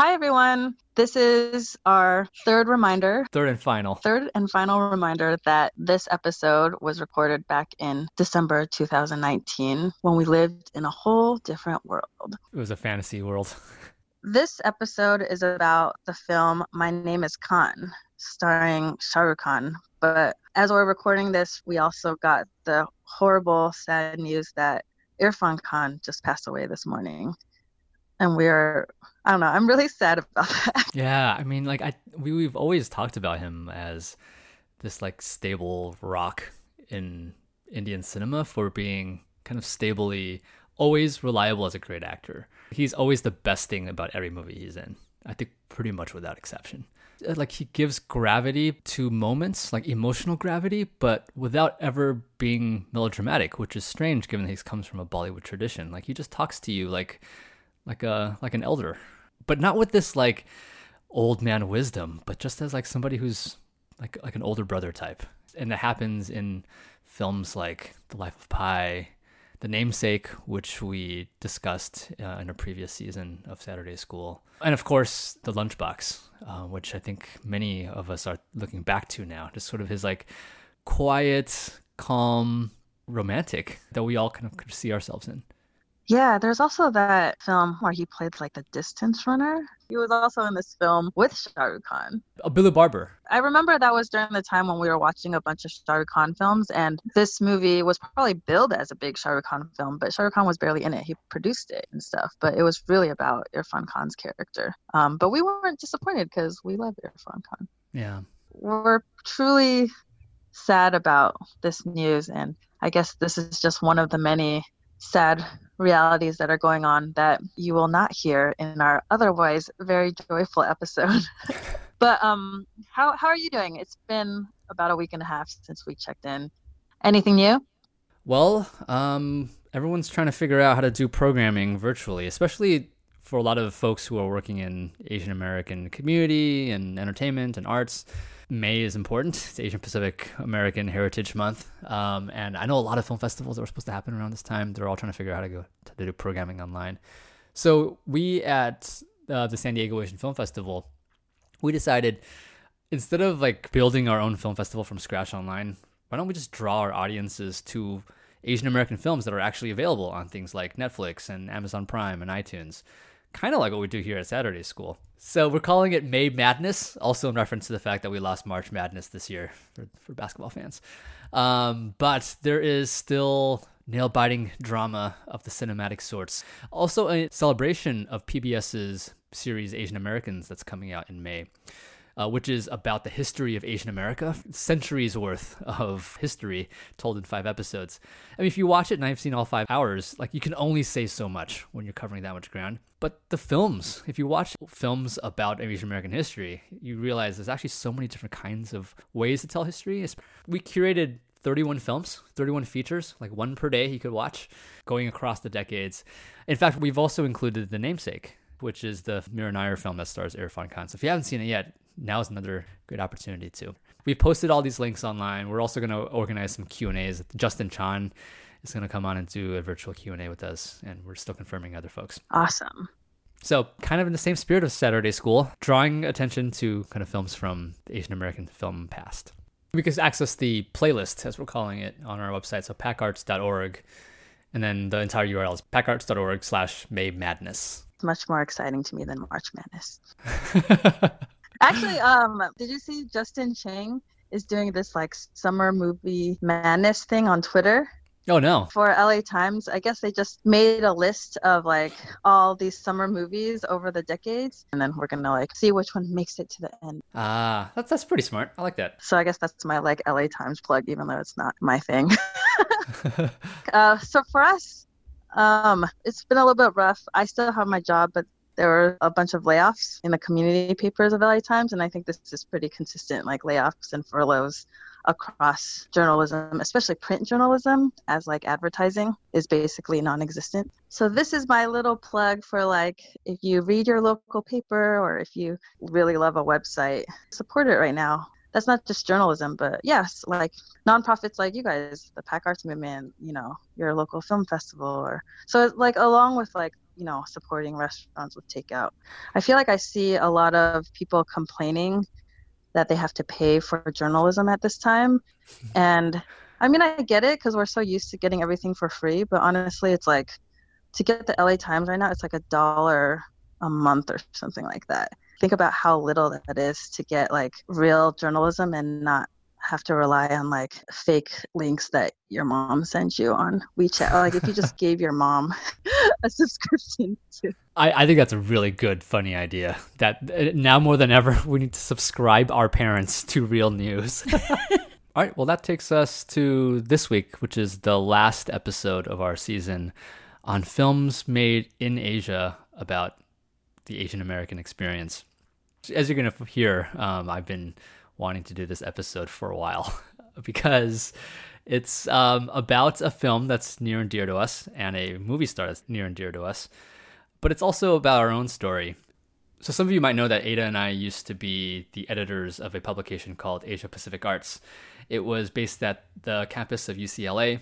Hi, everyone. This is our third reminder, Third and final. third and final reminder that this episode was recorded back in December 2019 when we lived in a whole different world. It was a fantasy world. This episode is about the film My Name is Khan, starring Shah Rukh Khan. But as we're recording this, we also got the horrible, sad news that Irfan Khan just passed away this morning. And we're, I don't know, I'm really sad about that. Yeah, I mean, like I we we've always talked about him as this like stable rock in Indian cinema for being kind of stably always reliable as a great actor. He's always the best thing about every movie he's in. I think pretty much without exception. Uh, Like he gives gravity to moments, like emotional gravity, but without ever being melodramatic, which is strange given he comes from a Bollywood tradition. Like he just talks to you like like a like an elder, but not with this like old man wisdom, but just as like somebody who's like like an older brother type. And that happens in films like The Life of Pi, The Namesake, which we discussed uh, in a previous season of Saturday School, and of course The Lunchbox, uh, which I think many of us are looking back to now. Just sort of his like quiet, calm, romantic that we all kind of could see ourselves in. Yeah, there's also that film where he played like the distance runner. He was also in this film with Shah Rukh Khan. Uh, Billu Barber. I remember that was during the time when we were watching a bunch of Shah Rukh Khan films, and this movie was probably billed as a big Shah Rukh Khan film, but Shah Rukh Khan was barely in it. He produced it and stuff, but it was really about Irfan Khan's character. Um, but we weren't disappointed because we love Irfan Khan. Yeah. We're truly sad about this news, and I guess this is just one of the many sad realities that are going on that you will not hear in our otherwise very joyful episode. but um how how are you doing? It's been about a week and a half since we checked in. Anything new? Well, um, everyone's trying to figure out how to do programming virtually, especially for a lot of folks who are working in Asian American community and entertainment and arts. May is important. It's Asian Pacific American Heritage Month, um, and I know a lot of film festivals that were supposed to happen around this time. They're all trying to figure out how to go to do programming online. So we at uh, the San Diego Asian Film Festival, we decided instead of like building our own film festival from scratch online, why don't we just draw our audiences to Asian American films that are actually available on things like Netflix and Amazon Prime and iTunes? Kind of like what we do here at Saturday School. So we're calling it May Madness, also in reference to the fact that we lost March Madness this year for, for basketball fans. Um, but there is still nail biting drama of the cinematic sorts. Also, a celebration of PBS's series Asian Americans that's coming out in May uh, which is about the history of Asian America, centuries worth of history told in five episodes. I mean, if you watch it and I've seen all five hours, like you can only say so much when you're covering that much ground. But the films, if you watch films about Asian American history, you realize there's actually so many different kinds of ways to tell history. We curated 31 films, 31 features, like one per day you could watch, going across the decades. In fact, we've also included The Namesake, which is the Mira Nair film that stars Irfan Khan. So if you haven't seen it yet, now is another great opportunity too. We've posted all these links online. We're also going to organize some Q and A's. Justin Chan is going to come on and do a virtual Q and A with us, and we're still confirming other folks. Awesome. So, kind of in the same spirit of Saturday School, drawing attention to kind of films from the Asian American film past. We can access the playlist, as we're calling it, on our website, so pacarts.org. And then the entire URL is pacarts.org slash May Madness. It's much more exciting to me than March Madness. Actually, um, did you see Justin Chang is doing this like summer movie madness thing on Twitter? Oh no. For LA Times, I guess they just made a list of like all these summer movies over the decades, and then we're gonna like see which one makes it to the end. Ah, that's that's pretty smart. I like that. So I guess that's my like LA Times plug, even though it's not my thing. uh, so for us, um, it's been a little bit rough. I still have my job, but there were a bunch of layoffs in the community papers of LA Times, and I think this is pretty consistent, like layoffs and furloughs across journalism, especially print journalism, as like advertising is basically non-existent. So this is my little plug for like if you read your local paper or if you really love a website, support it right now. That's not just journalism, but yes, like nonprofits like you guys, the Pac Arts Movement, you know, your local film festival, or so like along with like you know, supporting restaurants with takeout. I feel like I see a lot of people complaining that they have to pay for journalism at this time. And I mean, I get it because we're so used to getting everything for free, but honestly, it's like to get the LA Times right now, it's like a dollar a month or something like that. Think about how little that is to get like real journalism and not have to rely on like fake links that your mom sends you on WeChat. Like if you just gave your mom a subscription to. I, I think that's a really good, funny idea. That uh, now more than ever, we need to subscribe our parents to real news. All right, well, that takes us to this week, which is the last episode of our season on films made in Asia about the Asian American experience. As you're going to hear, um, I've been wanting to do this episode for a while because it's um, about a film that's near and dear to us and a movie star that's near and dear to us, but it's also about our own story. So, some of you might know that Ada and I used to be the editors of a publication called Asia Pacific Arts. It was based at the campus of UCLA,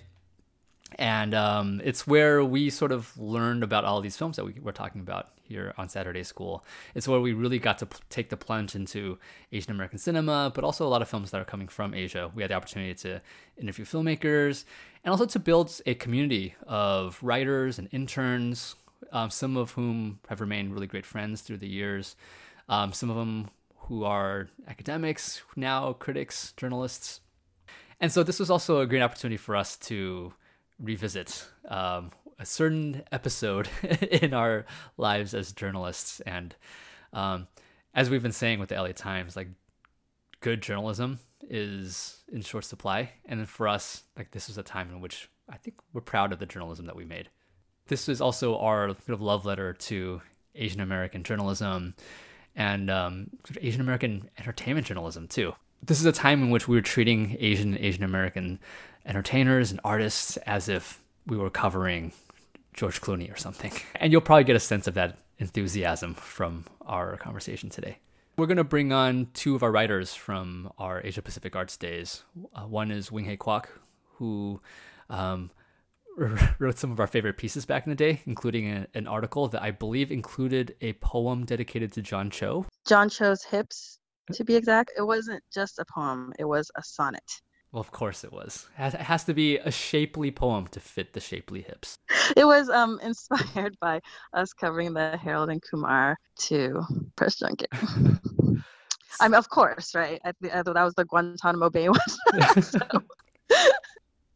and um, it's where we sort of learned about all these films that we were talking about here on Saturday School. It's where we really got to p- take the plunge into Asian American cinema, but also a lot of films that are coming from Asia. We had the opportunity to interview filmmakers and also to build a community of writers and interns, um, some of whom have remained really great friends through the years. Um, some of them who are academics, now critics, journalists. And so this was also a great opportunity for us to revisit um, a certain episode in our lives as journalists. And um, as we've been saying with the LA Times, like good journalism is in short supply. And then for us, like this was a time in which I think we're proud of the journalism that we made. This is also our sort of love letter to Asian American journalism and um, sort of Asian American entertainment journalism too. This is a time in which we were treating Asian and Asian American entertainers and artists as if we were covering George Clooney or something. And you'll probably get a sense of that enthusiasm from our conversation today. We're going to bring on two of our writers from our Asia Pacific Arts Days. Uh, one is Wing Hei Kwok, who um, wrote some of our favorite pieces back in the day, including a, an article that I believe included a poem dedicated to John Cho. John Cho's hips, to be exact. It wasn't just a poem, it was a sonnet. Well, of course it was. It has to be a shapely poem to fit the shapely hips. It was um, inspired by us covering the Harold and Kumar to press junket. I mean, of course, right? I, I thought that was the Guantanamo Bay one. so.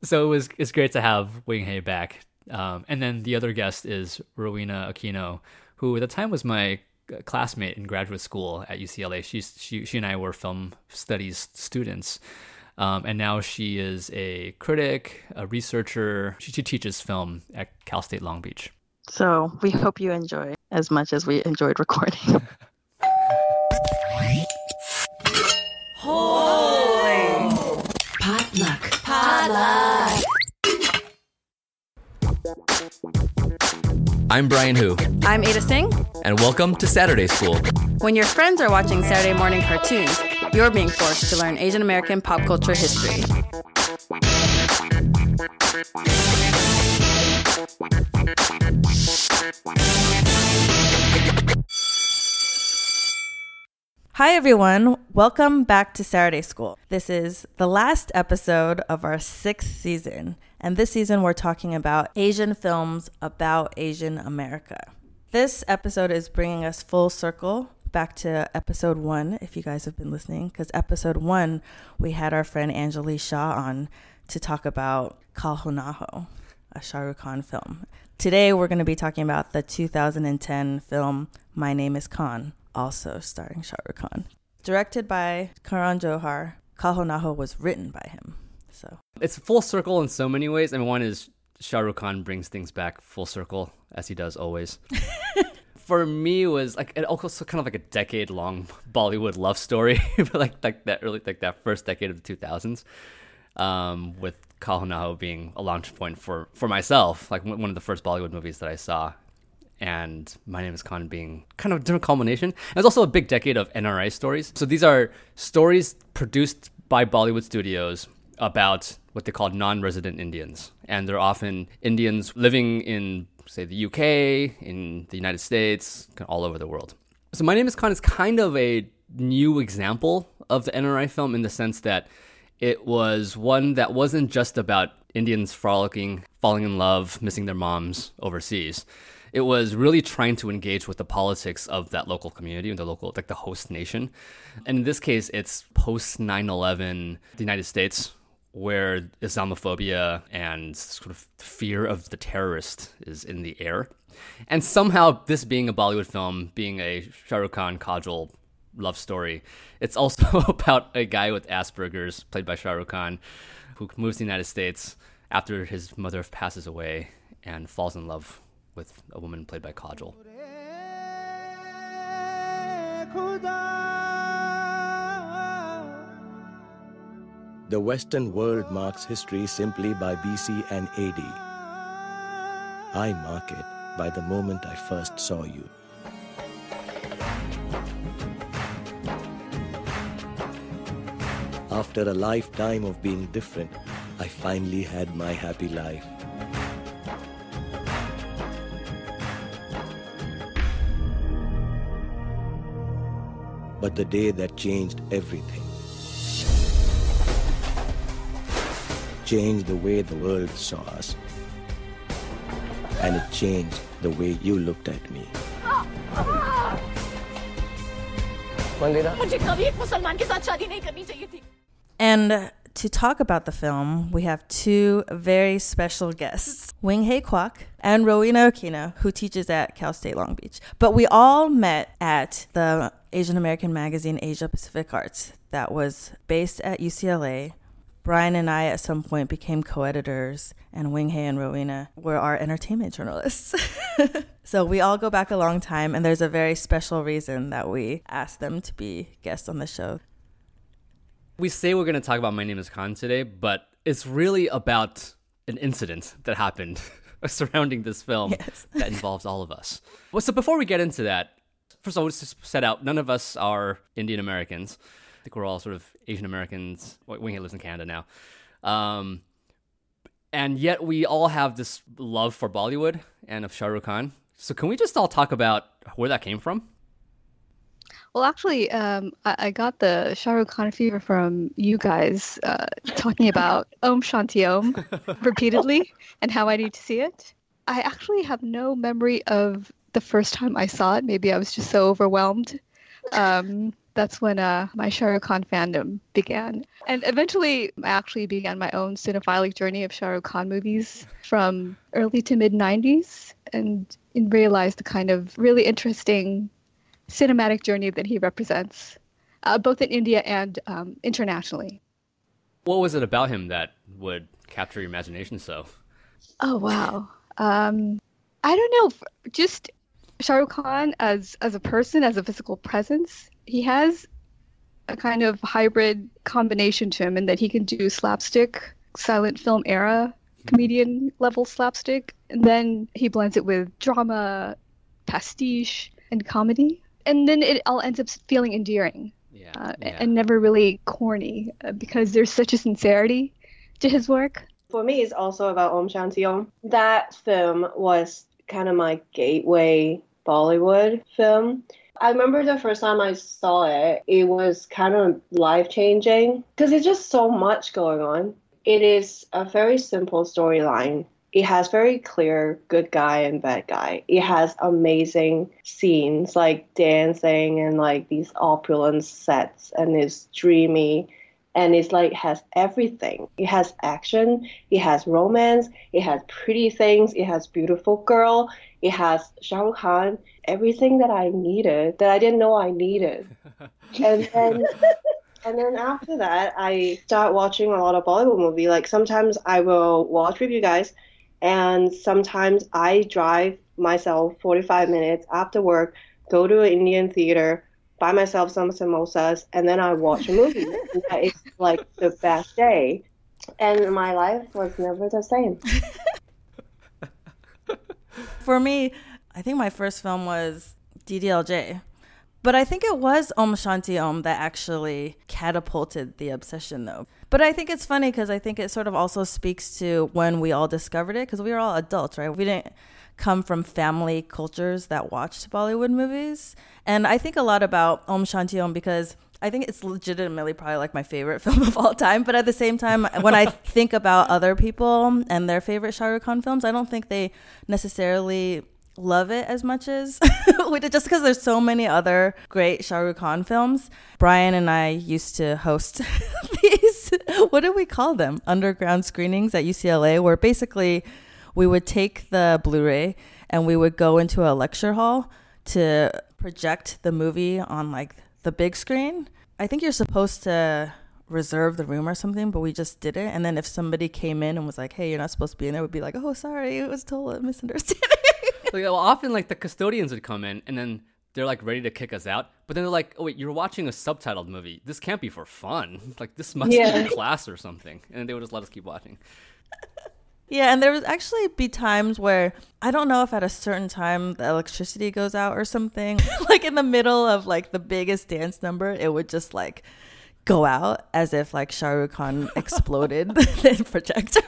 so. it was it's great to have Wing Hei back. Um, and then the other guest is Rowena Aquino, who at the time was my classmate in graduate school at UCLA. She's, she she and I were film studies students. Um, and now she is a critic, a researcher. She, she teaches film at Cal State Long Beach. So we hope you enjoy as much as we enjoyed recording. Holy potluck! Potluck! I'm Brian Hu. I'm Ada Tseng. And welcome to Saturday School. When your friends are watching Saturday morning cartoons, you're being forced to learn Asian American pop culture history. Hi, everyone. Welcome back to Saturday School. This is the last episode of our sixth season. And this season, we're talking about Asian films about Asian America. This episode is bringing us full circle back to episode one, if you guys have been listening, because episode one, we had our friend Anjali Shah on to talk about Kal Ho Naa Ho, a Shah Rukh Khan film. Today, we're going to be talking about the 2010 film My Name is Khan, also starring Shah Rukh Khan. Directed by Karan Johar, Kal Ho Naa Ho was written by him. So it's full circle in so many ways. I mean, one is Shah Rukh Khan brings things back full circle as he does always. For me, was like it also kind of like a decade long Bollywood love story, but like like that early like that first decade of the two thousands, um, with Kal Ho Naa Ho being a launch point for for myself, like one of the first Bollywood movies that I saw, and My Name is Khan being kind of a different culmination. And it's also a big decade of NRI stories. So these are stories produced by Bollywood studios about what they call non-resident Indians, and they're often Indians living in say, the UK, in the United States, all over the world. So, My Name is Khan is kind of a new example of the NRI film in the sense that it was one that wasn't just about Indians frolicking, falling in love, missing their moms overseas. It was really trying to engage with the politics of that local community and the local, like the host nation. And in this case, it's post 9 11, the United States, where Islamophobia and sort of fear of the terrorist is in the air. And somehow, this being a Bollywood film, being a Shah Rukh Khan Kajol love story, it's also about a guy with Asperger's, played by Shah Rukh Khan, who moves to the United States after his mother passes away and falls in love with a woman played by Kajol. The Western world marks history simply by BC and AD. I mark it by the moment I first saw you. After a lifetime of being different, I finally had my happy life. But the day that changed everything, changed the way the world saw us. And it changed the way you looked at me. And to talk about the film, we have two very special guests, Wing Hei Kwok and Rowena Aquino, who teaches at Cal State Long Beach. But we all met at the Asian American magazine Asia Pacific Arts that was based at UCLA Brian and I at some point became co-editors and Wing Hei and Rowena were our entertainment journalists. so we all go back a long time and there's a very special reason that we asked them to be guests on the show. We say we're going to talk about My Name is Khan today, but it's really about an incident that happened surrounding this film Yes. that involves all of us. Well, so before we get into that, first of all, let's just set out none of us are Indian Americans. I think we're all sort of Asian Americans. Well, lives in Canada now. Um, and yet we all have this love for Bollywood and of Shah Rukh Khan. So can we just all talk about where that came from? Well, actually, um, I, I got the Shah Rukh Khan fever from you guys uh, talking about Om Shanti Om repeatedly and how I need to see it. I actually have no memory of the first time I saw it. Maybe I was just so overwhelmed. Um, that's when uh, my Shah Rukh Khan fandom began. And eventually, I actually began my own cinephilic journey of Shah Rukh Khan movies from early to mid 90s and, and realized the kind of really interesting cinematic journey that he represents, uh, both in India and um, internationally. What was it about him that would capture your imagination so? Oh wow. Um, I don't know. Just Shah Rukh Khan as as a person, as a physical presence, he has a kind of hybrid combination to him in that he can do slapstick, silent film era comedian level slapstick, and then he blends it with drama, pastiche, and comedy, and then it all ends up feeling endearing Yeah. uh, yeah. and never really corny uh, because there's such a sincerity to his work. For me, it's also about Om Shanti Om. That film was kind of my gateway Bollywood film. I remember the first time I saw it, it was kind of life changing because there's just so much going on. It is a very simple storyline. It has very clear good guy and bad guy. It has amazing scenes like dancing and like these opulent sets, and it's dreamy and it's like has everything. It has action, it has romance, it has pretty things, it has beautiful girl, it has Shah Rukh Khan, everything that I needed that I didn't know I needed. and then and then after that I start watching a lot of Bollywood movie. Like sometimes I will watch with you guys and sometimes I drive myself 45 minutes after work, go to an Indian theater, buy myself some samosas, and then I watch a movie. is like the best day. And my life was never the same. For me, I think my first film was DDLJ. But I think it was Om Shanti Om that actually catapulted the obsession, though. But I think it's funny because I think it sort of also speaks to when we all discovered it because we were all adults, right? We didn't come from family cultures that watched Bollywood movies. And I think a lot about Om Shanti Om because I think it's legitimately probably like my favorite film of all time. But at the same time, when I think about other people and their favorite Shah Rukh Khan films, I don't think they necessarily love it as much as we did just because there's so many other great Shah Rukh Khan films. Brian and I used to host these what do we call them? Underground screenings at UCLA where basically we would take the Blu-ray and we would go into a lecture hall to project the movie on like the big screen. I think you're supposed to reserve the room or something, but we just did it. And then if somebody came in and was like, "Hey, you're not supposed to be in there," we'd be like, "Oh, sorry, it was total misunderstanding." like, well, often like the custodians would come in and then they're like ready to kick us out, but then they're like, "Oh wait, you're watching a subtitled movie. This can't be for fun. Like this must Yeah. be a class or something." And they would just let us keep watching. Yeah, and there would actually be times where I don't know if at a certain time the electricity goes out or something. like in the middle of like the biggest dance number, it would just like go out as if like Shah Rukh Khan exploded the projector.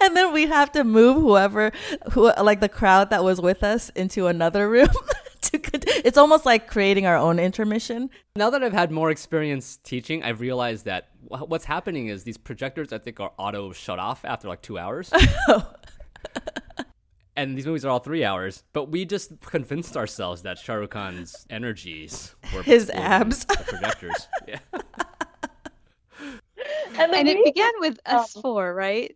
and then we'd have to move whoever who like the crowd that was with us into another room. to con- it's almost like creating our own intermission. Now that I've had more experience teaching, I've realized that wh- what's happening is these projectors, I think, are auto shut off after like two hours. Oh. and these movies are all three hours, but we just convinced ourselves that Shah Rukh Khan's energies were His abs. the projectors. yeah. And, And it began with us four, right?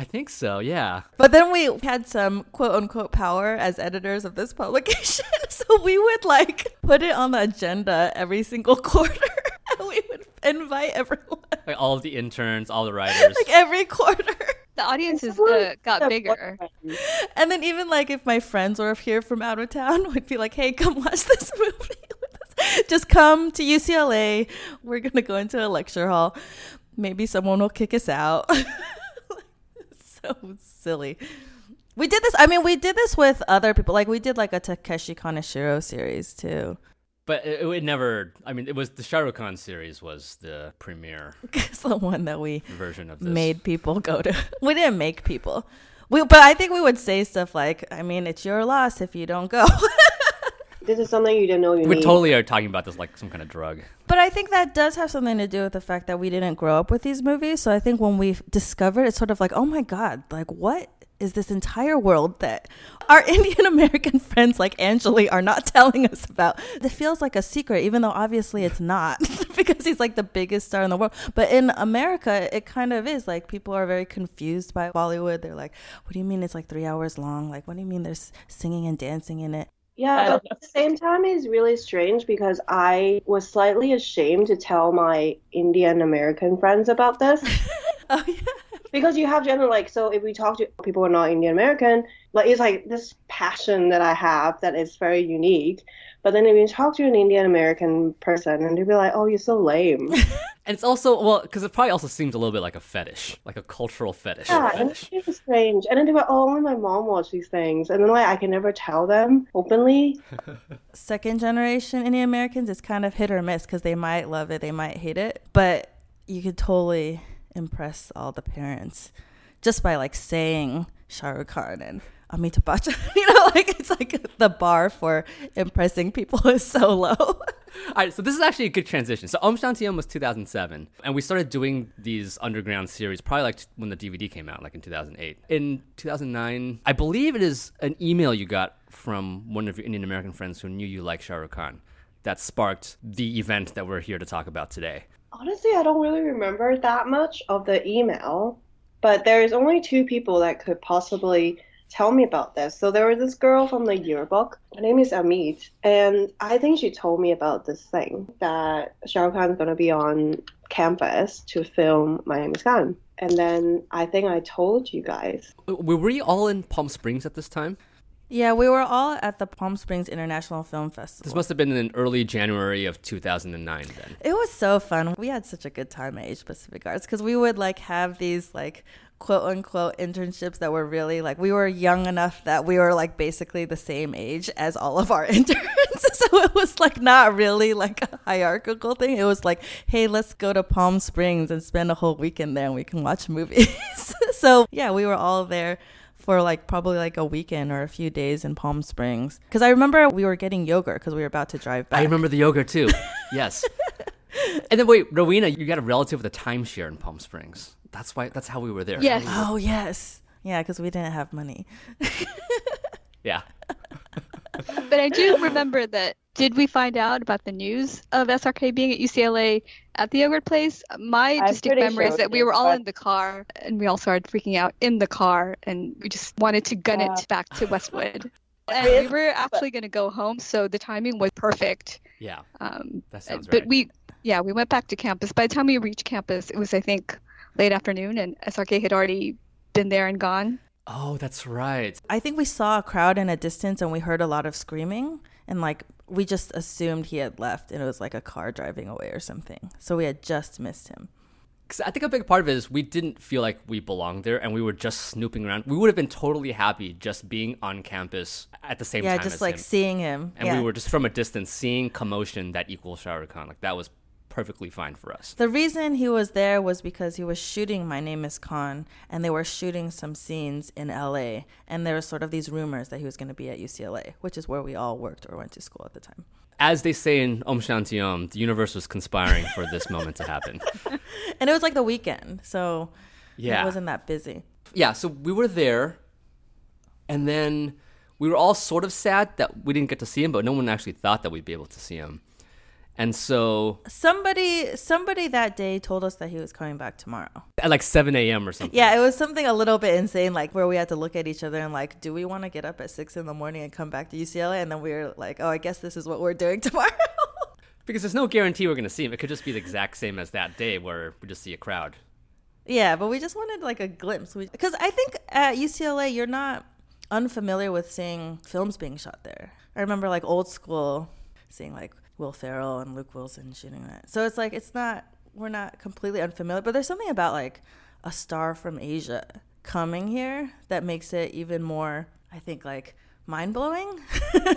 I think so, yeah. But then we had some quote unquote power as editors of this publication. So we would like put it on the agenda every single quarter. and we would invite everyone Like all of the interns, all the writers. like every quarter. The audiences Someone- uh, got the bigger. boyfriend. And then even like if my friends were here from out of town, we'd be like, "Hey, come watch this movie. Just come to UCLA. We're gonna go into a lecture hall. Maybe someone will kick us out." so silly. We did this. I mean, we did this with other people. Like we did like a Takeshi Kaneshiro series too. But it, it would never. I mean, it was the Shah Rukh Khan series was the premiere It's the one that we version of this. made people go to. We didn't make people. We, but I think we would say stuff like, "I mean, it's your loss if you don't go." This is something you didn't know you We need. totally are talking about this like some kind of drug. But I think that does have something to do with the fact that we didn't grow up with these movies. So I think when we discovered, it's sort of like, oh my god, like what is this entire world that our Indian American friends like Anjali are not telling us about? It feels like a secret, even though obviously it's not, because he's like the biggest star in the world. But in America, it kind of is. Like people are very confused by Bollywood. They're like, what do you mean it's like three hours long? Like, what do you mean there's singing and dancing in it? Yeah, but at the same time, it's really strange because I was slightly ashamed to tell my Indian American friends about this. Oh yeah. Because you have general like so if we talk to people who are not Indian American, like it's like this passion that I have that is very unique. But then if you talk to an Indian American person and they'd be like, "Oh, you're so lame." And it's also well because it probably also seems a little bit like a fetish, like a cultural fetish. yeah, and fetish. it's strange. And then they're like, "Oh, only my mom watched these things," and then like I can never tell them openly. second generation Indian Americans, it's kind of hit or miss because they might love it, they might hate it, but you could totally impress all the parents just by like saying Shah Rukh Khan and Amitabh Bachchan. You know, like it's like the bar for impressing people is so low. All right, so this is actually a good transition. So Om Shanti Om was 2007, and we started doing these underground series probably like when the DVD came out, like in 2008. In 2009, I believe it is an email you got from one of your Indian American friends who knew you like Shah Rukh Khan that sparked the event that we're here to talk about today. Honestly, I don't really remember that much of the email, but there's only two people that could possibly tell me about this. So there was this girl from the yearbook. Her name is Amit, and I think she told me about this thing that Shah Rukh Khan's gonna be on campus to film My Name is Khan. And then I think I told you guys. Were we all in Palm Springs at this time? yeah, we were all at the Palm Springs International Film Festival. This must have been in early January of 2009 then. It was so fun. We had such a good time at Asia Pacific Arts because we would like have these like quote unquote internships that were really like we were young enough that we were like basically the same age as all of our interns. so it was like not really like a hierarchical thing. It was like, hey, let's go to Palm Springs and spend a whole weekend there and we can watch movies. so yeah, we were all there for like probably like a weekend or a few days in Palm Springs. Because I remember we were getting yogurt because we were about to drive back. I remember the yogurt too. yes. And then wait, Rowena, you got a relative with a timeshare in Palm Springs. That's why. That's how we were there. Yes. Oh yes, yeah, because we didn't have money. Yeah. But I do remember that. Did we find out about the news of SRK being at UCLA at the yogurt place? My I'm distinct memory sure is that we we were all did, in the car and we all started freaking out in the car and we just wanted to gun Yeah. it back to Westwood. And we were actually going to go home, so the timing was perfect. Yeah. Um, That sounds right. but we, yeah, we went back to campus. By the time we reached campus, it was I think late afternoon, and SRK had already been there and gone. Oh, that's right. I think we saw a crowd in a distance and we heard a lot of screaming and like we just assumed he had left and it was like a car driving away or something. So we had just missed him. Because I think a big part of it is we didn't feel like we belonged there, and we were just snooping around. We would have been totally happy just being on campus at the same yeah, time Yeah, just as like him. seeing him. and yeah. we were just from a distance seeing commotion that equals Shah Rukh Khan. Like that was perfectly fine for us. The reason he was there was because he was shooting My Name is Khan, and they were shooting some scenes in LA. And there were sort of these rumors that he was going to be at UCLA, which is where we all worked or went to school at the time. As they say in Om Shanti Om, the universe was conspiring for this moment to happen. And it was like the weekend, so Yeah. it wasn't that busy. yeah, so we were there, and then we were all sort of sad that we didn't get to see him, but no one actually thought that we'd be able to see him. And so Somebody, somebody that day told us that he was coming back tomorrow. at like 7 a.m. or something. Yeah, it was something a little bit insane, like where we had to look at each other and like, do we want to get up at six in the morning and come back to UCLA? And then we were like, oh, I guess this is what we're doing tomorrow. Because there's no guarantee we're going to see him. It could just be the exact same as that day where we just see a crowd. yeah, but we just wanted like a glimpse because I think at UCLA you're not unfamiliar with seeing films being shot there. I remember like old school seeing like Will Ferrell and Luke Wilson shooting that. So it's like it's not we're not completely unfamiliar, but there's something about like a star from Asia coming here that makes it even more I think like mind blowing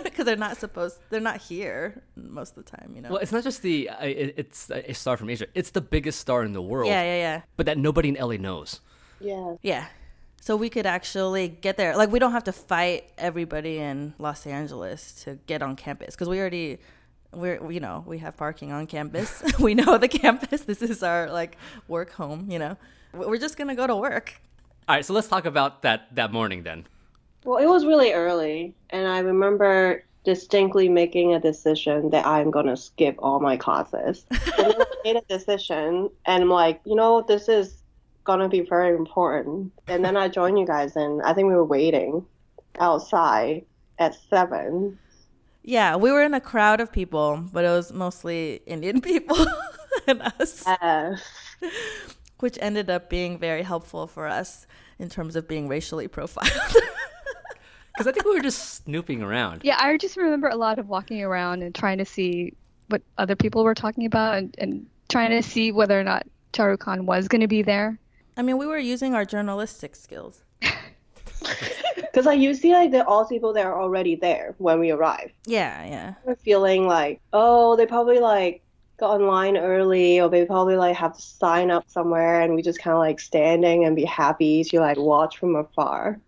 because they're not supposed they're not here most of the time, you know. Well, it's not just the uh, it, it's a star from Asia. It's the biggest star in the world. yeah, yeah, yeah. But that nobody in LA knows. Yeah. Yeah. So we could actually get there. Like we don't have to fight everybody in Los Angeles to get on campus because we already we're you know, we have parking on campus. we know the campus. This is our like work home, you know. We're just going to go to work. All right, so let's talk about that that morning then. Well, it was really early, and I remember distinctly making a decision that I'm gonna skip all my classes. and then I made a decision, and I'm like, you know, this is gonna be very important. And then I joined you guys, and I think we were waiting outside at seven. Yeah, we were in a crowd of people, but it was mostly Indian people and us, Uh, which ended up being very helpful for us in terms of being racially profiled. Because I think we were just snooping around. Yeah, I just remember a lot of walking around and trying to see what other people were talking about and, and trying to see whether or not Shah Rukh Khan was going to be there. I mean, we were using our journalistic skills. Because like you see, like the all people that are already there when we arrive. Yeah, yeah. We're feeling like, oh, they probably like got online early, or they probably like have to sign up somewhere, and we just kind of like standing and be happy to like watch from afar.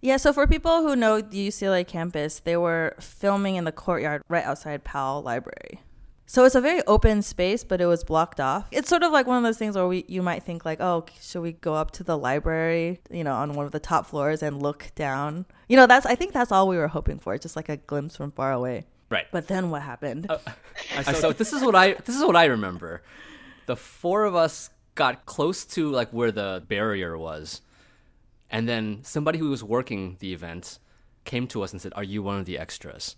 Yeah, so for people who know the UCLA campus, they were filming in the courtyard right outside Powell Library. So it's a very open space, but it was blocked off. It's sort of like one of those things where we you might think like, oh, should we go up to the library, you know, on one of the top floors and look down? You know, that's I think that's all we were hoping for, just like a glimpse from far away. Right. But then what happened? Uh, I- so this is what I this is what I remember. The four of us got close to like where the barrier was, and then somebody who was working the event came to us and said, "Are you one of the extras?"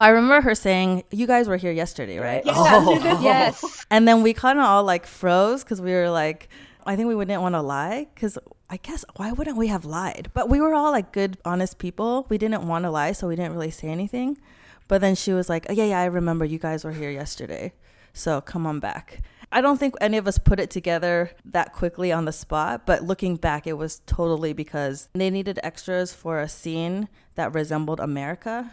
I remember her saying, "You guys were here yesterday, right?" Yes. And then we kind of all like froze because we were like, I think we wouldn't want to lie because I guess why wouldn't we have lied? But we were all like good, honest people. We didn't want to lie, so we didn't really say anything. But then she was like, oh, Yeah, yeah, I remember you guys were here yesterday. So come on back. I don't think any of us put it together that quickly on the spot, but looking back, it was totally because they needed extras for a scene that resembled America.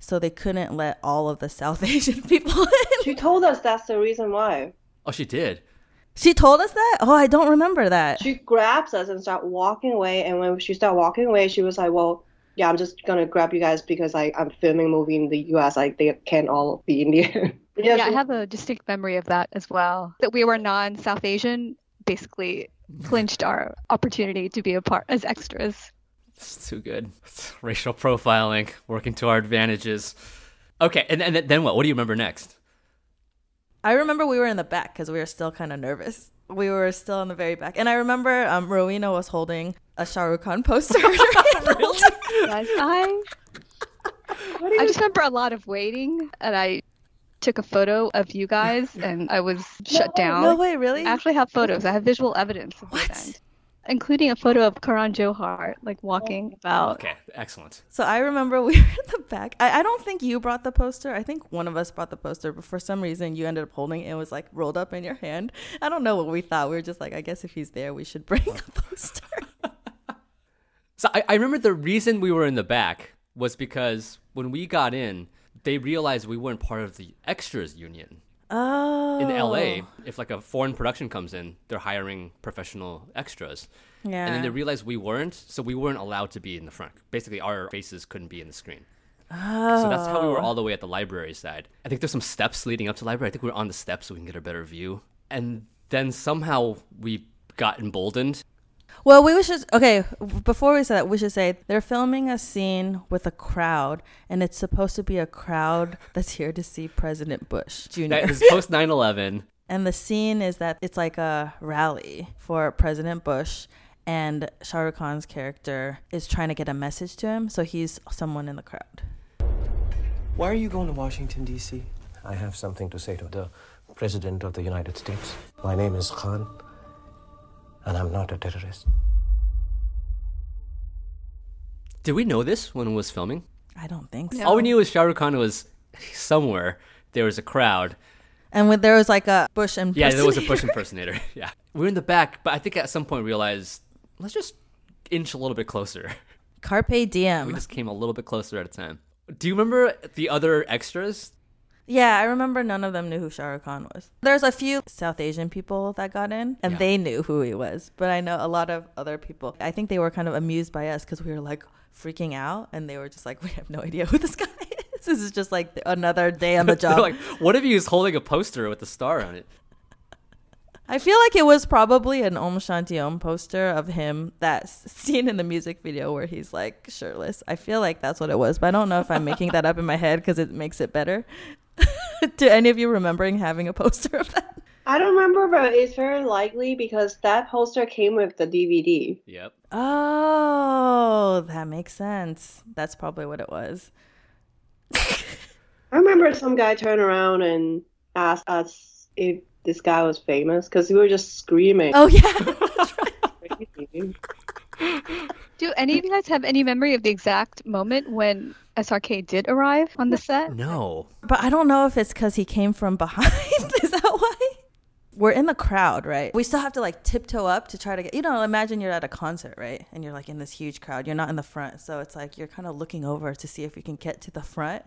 So they couldn't let all of the South Asian people in. She told us that's the reason why. Oh, she did. She told us that? Oh, I don't remember that. She grabs us and start walking away. And when she started walking away, she was like, "Well, yeah, I'm just gonna grab you guys because I I'm filming a movie in the U.S. Like they can't all be Indian." Yeah, I have a distinct memory of that as well. That we were non-South Asian basically clinched our opportunity to be a part as extras. It's too good. Racial profiling working to our advantages. Okay, and, and then what? What do you remember next? I remember we were in the back because we were still kind of nervous. We were still in the very back, and I remember um, Rowena was holding a Shah Rukh Khan poster. really? Yes, I. I just remember a lot of waiting, and I took a photo of you guys, and I was shut down. No way, really? I actually have photos. I have visual evidence of What? That end, including a photo of Karan Johar like walking oh. about. Okay, excellent. So I remember we were in the back. I, I don't think you brought the poster. I think one of us brought the poster, but for some reason you ended up holding it. It was like rolled up in your hand. I don't know what we thought. We were just like, I guess if he's there, we should bring a poster. So I, I remember the reason we were in the back was because when we got in, they realized we weren't part of the extras union. Oh. In LA, if like a foreign production comes in, they're hiring professional extras. Yeah. And then they realized we weren't, so we weren't allowed to be in the front. Basically, our faces couldn't be in the screen. oh. So that's how we were all the way at the library side. I think there's some steps leading up to the library. I think we were on the steps so we can get a better view. And then somehow we got emboldened. Well, we should okay. Before we say that, we should say they're filming a scene with a crowd, and it's supposed to be a crowd that's here to see President Bush Jr. That is post 9 11. and the scene is that it's like a rally for President Bush, and Shah Rukh Khan's character is trying to get a message to him, so he's someone in the crowd. Why are you going to Washington, D.C.? I have something to say to the President of the United States. My name is Khan, and I'm not a terrorist. Did we know this when it was filming? I don't think so. All we knew was Shah Rukh Khan was somewhere. There was a crowd. And when there was like a Bush and Yeah, there was a Bush impersonator. Yeah. We were in the back, but I think at some point realized, let's just inch a little bit closer. Carpe diem. We just came a little bit closer at a time. Do you remember the other extras? Yeah, I remember none of them knew who Shah Rukh Khan was. There's a few South Asian people that got in, and Yeah. they knew who he was. But I know a lot of other people. I think they were kind of amused by us because we were like freaking out, and they were just like, "We have no idea who this guy is. This is just like another day on the job." like, what if he was holding a poster with the star on it? I feel like it was probably an Om Shanti Om poster of him that's seen in the music video where he's like shirtless. I feel like that's what it was, but I don't know if I'm making that up in my head because it makes it better. Do any of you remembering having a poster of that? I don't remember, but it's very likely because that poster came with the DVD. Yep. Oh, that makes sense. That's probably what it was. I remember some guy turned around and asked us if this guy was famous because we were just screaming. Oh yeah. Crazy. Do any of you guys have any memory of the exact moment when SRK did arrive on the set? No. But I don't know if it's because he came from behind. Is that why? We're in the crowd, right? We still have to like tiptoe up to try to get, you know, imagine you're at a concert, right? And you're like in this huge crowd. You're not in the front. So it's like you're kind of looking over to see if you can get to the front.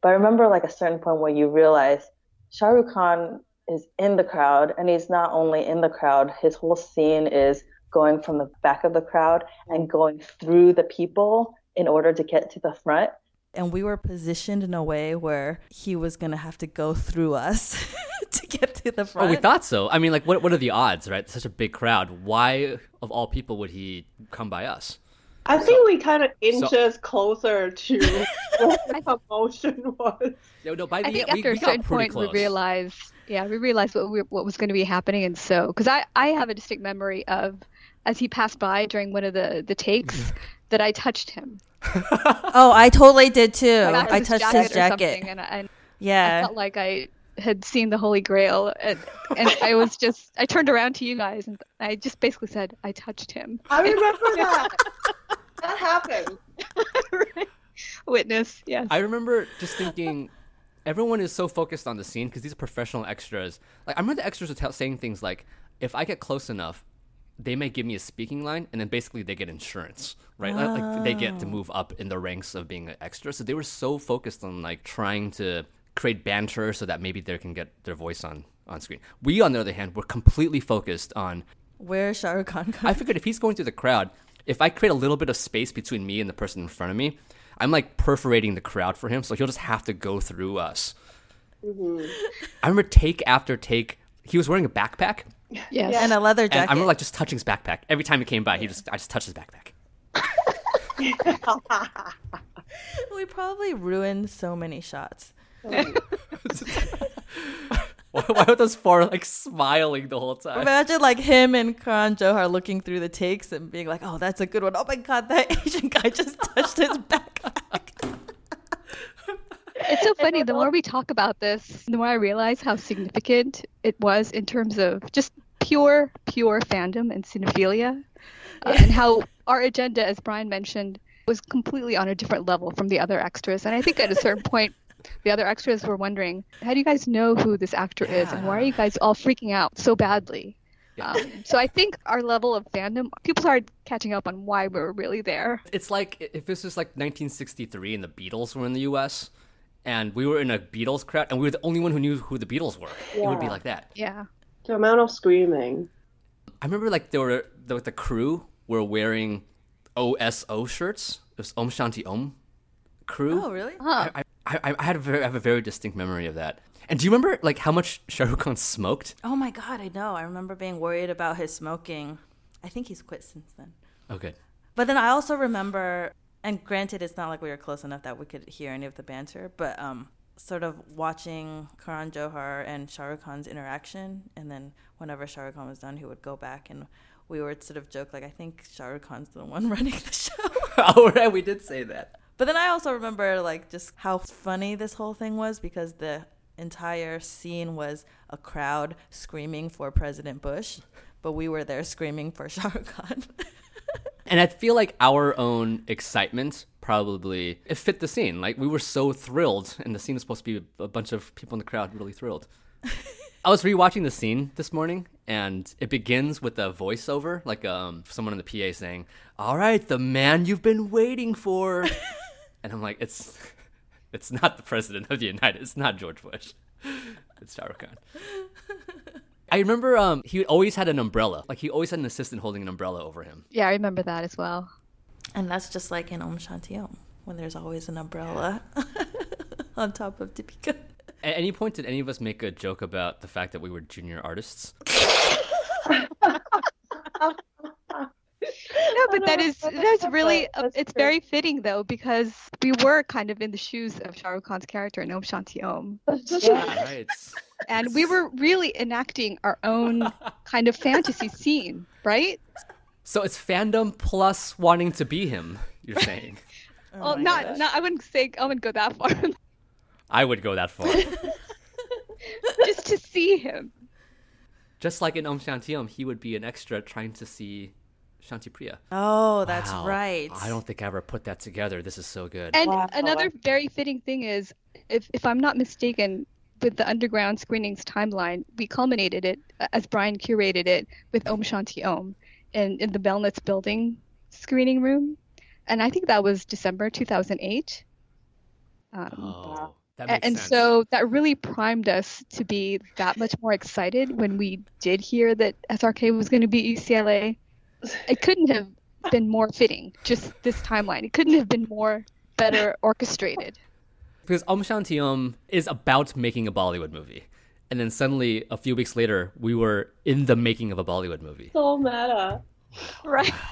But I remember like a certain point where you realize Shah Rukh Khan is in the crowd and he's not only in the crowd, his whole scene is going from the back of the crowd and going through the people in order to get to the front and we were positioned in a way where he was gonna have to go through us to get to the front. Oh, we thought so. I mean, like, what what are the odds, right? Such a big crowd. Why, of all people, would he come by us? I think we kind of inches closer to what the promotion was. No, no. By the I think end, after we a certain point close. we realized, yeah, we realized what we, what was going to be happening, and so because I I have a distinct memory of as he passed by during one of the the takes that I touched him. Oh, I totally did too. Like, I his touched jacket his jacket. something, and I, and I Yeah. felt like I had seen the Holy Grail, and, and I was just I turned around to you guys and I just basically said I touched him. I remember that. that happened. Witness, yes. I remember just thinking, everyone is so focused on the scene because these are professional extras. Like I remember the extras were tell- saying things like, "If I get close enough, they may give me a speaking line, and then basically they get insurance, right? Like- Like they get to ah. move up in the ranks of being an extra. So they were so focused on like trying to create banter so that maybe they can get their voice on on screen. We, on the other hand, were completely focused on. Where Shah Rukh Khan I figured if he's going through the crowd, if I create a little bit of space between me and the person in front of me, I'm like perforating the crowd for him, so he'll just have to go through us. Mm-hmm. I remember take after take, he was wearing a backpack, Yes. Yeah, and a leather and I jacket. remember like just touching his backpack every time he came by. He just I just touched his backpack. we probably ruined so many shots. Why, why were those four like smiling the whole time? Imagine like him and Karan Johar looking through the takes and being like, "Oh, that's a good one. Oh my god, that Asian guy just touched his backpack." It's so funny. The more we talk about this, the more I realize how significant it was in terms of just pure, pure fandom and cinephilia, uh, and how our agenda, as Brian mentioned, was completely on a different level from the other extras. And I think at a certain point, the other extras were wondering, "How do you guys know who this actor is, and why are you guys all freaking out so badly?" Um, so I think our level of fandom, people started catching up on why we were really there. It's like if this was like 1963 and the Beatles were in the U.S. and we were in a Beatles crowd and we were the only one who knew who the Beatles were. It would be like that. Yeah. The amount of screaming. I remember like there were the, the crew were wearing OSO shirts. It was Om Shanti Om crew. Oh, really? I, I, I, I had a very, I have a very distinct memory of that. And do you remember like how much Shah Rukh Khan smoked? Oh my god, I know. I remember being worried about his smoking. I think he's quit since then. Oh, good. But then I also remember, and granted, it's not like we were close enough that we could hear any of the banter, but um, sort of watching Karan Johar and Shah Rukh Khan's interaction, and then whenever Shah Rukh Khan was done, he would go back, and we would sort of joke like, I think Shah Rukh Khan's the one running the show. oh, right, we did say that. But then I also remember like just how funny this whole thing was because the entire scene was a crowd screaming for President Bush, but we were there screaming for Shah Rukh Khan. And I feel like our own excitement probably it fit the scene. Like we were so thrilled, and the scene was supposed to be a bunch of people in the crowd really thrilled. I was rewatching the scene this morning, and it begins with a voiceover, like um, someone in the PA saying, "All right, the man you've been waiting for," and I'm like, "It's, it's not the president of the United. It's not George Bush. It's Shah Khan." I remember um, he always had an umbrella. Like he always had an assistant holding an umbrella over him. Yeah, I remember that as well. and that's just like in Om Shanti Om, when there's always an umbrella on top of Deepika. At any point, did any of us make a joke about the fact that we were junior artists? No, but that is that's really uh, it's very fitting though because we were kind of in the shoes of Shah Rukh Khan's character in Om Shanti Om, Right. and we were really enacting our own kind of fantasy scene, right? So it's fandom plus wanting to be him. You're saying? well, not not I wouldn't say I wouldn't go that far, I would go that far. just to see him. Just like in Om Shanti Om, he would be an extra trying to see Shanti Priya. Oh, that's Wow. right. I don't think I ever put that together. This is so good. And another very fitting thing is, if, if I'm not mistaken, with the underground screenings timeline, we culminated it uh, as Brian curated it with Om Shanti Om in, in the Melnitz building screening room. And I think that was December 2008. Um, oh, that a- makes and sense. so that really primed us to be that much more excited when we did hear that SRK was going to be UCLA. It couldn't have been more fitting, just this timeline. It couldn't have been more better orchestrated. because Om Shanti Om is about making a Bollywood movie. And then suddenly, a few weeks later, we were in the making of a Bollywood movie. So meta. Right.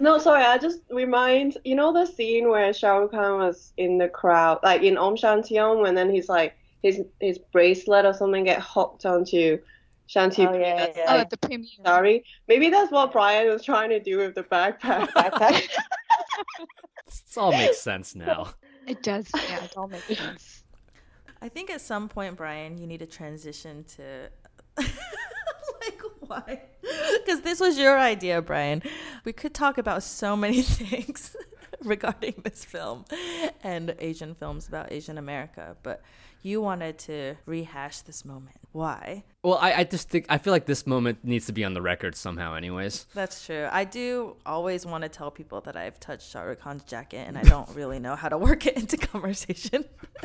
No, sorry, I just remind you know the scene where Shah Rukh Khan was in the crowd, like in Om Shanti Om, and then he's like his his bracelet or something get hooked onto Shanti. Oh, yeah, Priya's, yeah. Oh, like, at the premiere. Sorry, maybe that's what Brian was trying to do with the backpack. Backpack. This all makes sense now. It does. Yeah, it all makes sense. I think at some point, Brian, you need to transition to. like, why? Because this was your idea, Brian. We could talk about so many things. regarding this film and Asian films about Asian America, but you wanted to rehash this moment. Why? Well, I, I just think I feel like this moment needs to be on the record somehow, anyways. That's true. I do always want to tell people that I've touched Shah Rukh Khan's jacket and I don't really know how to work it into conversation.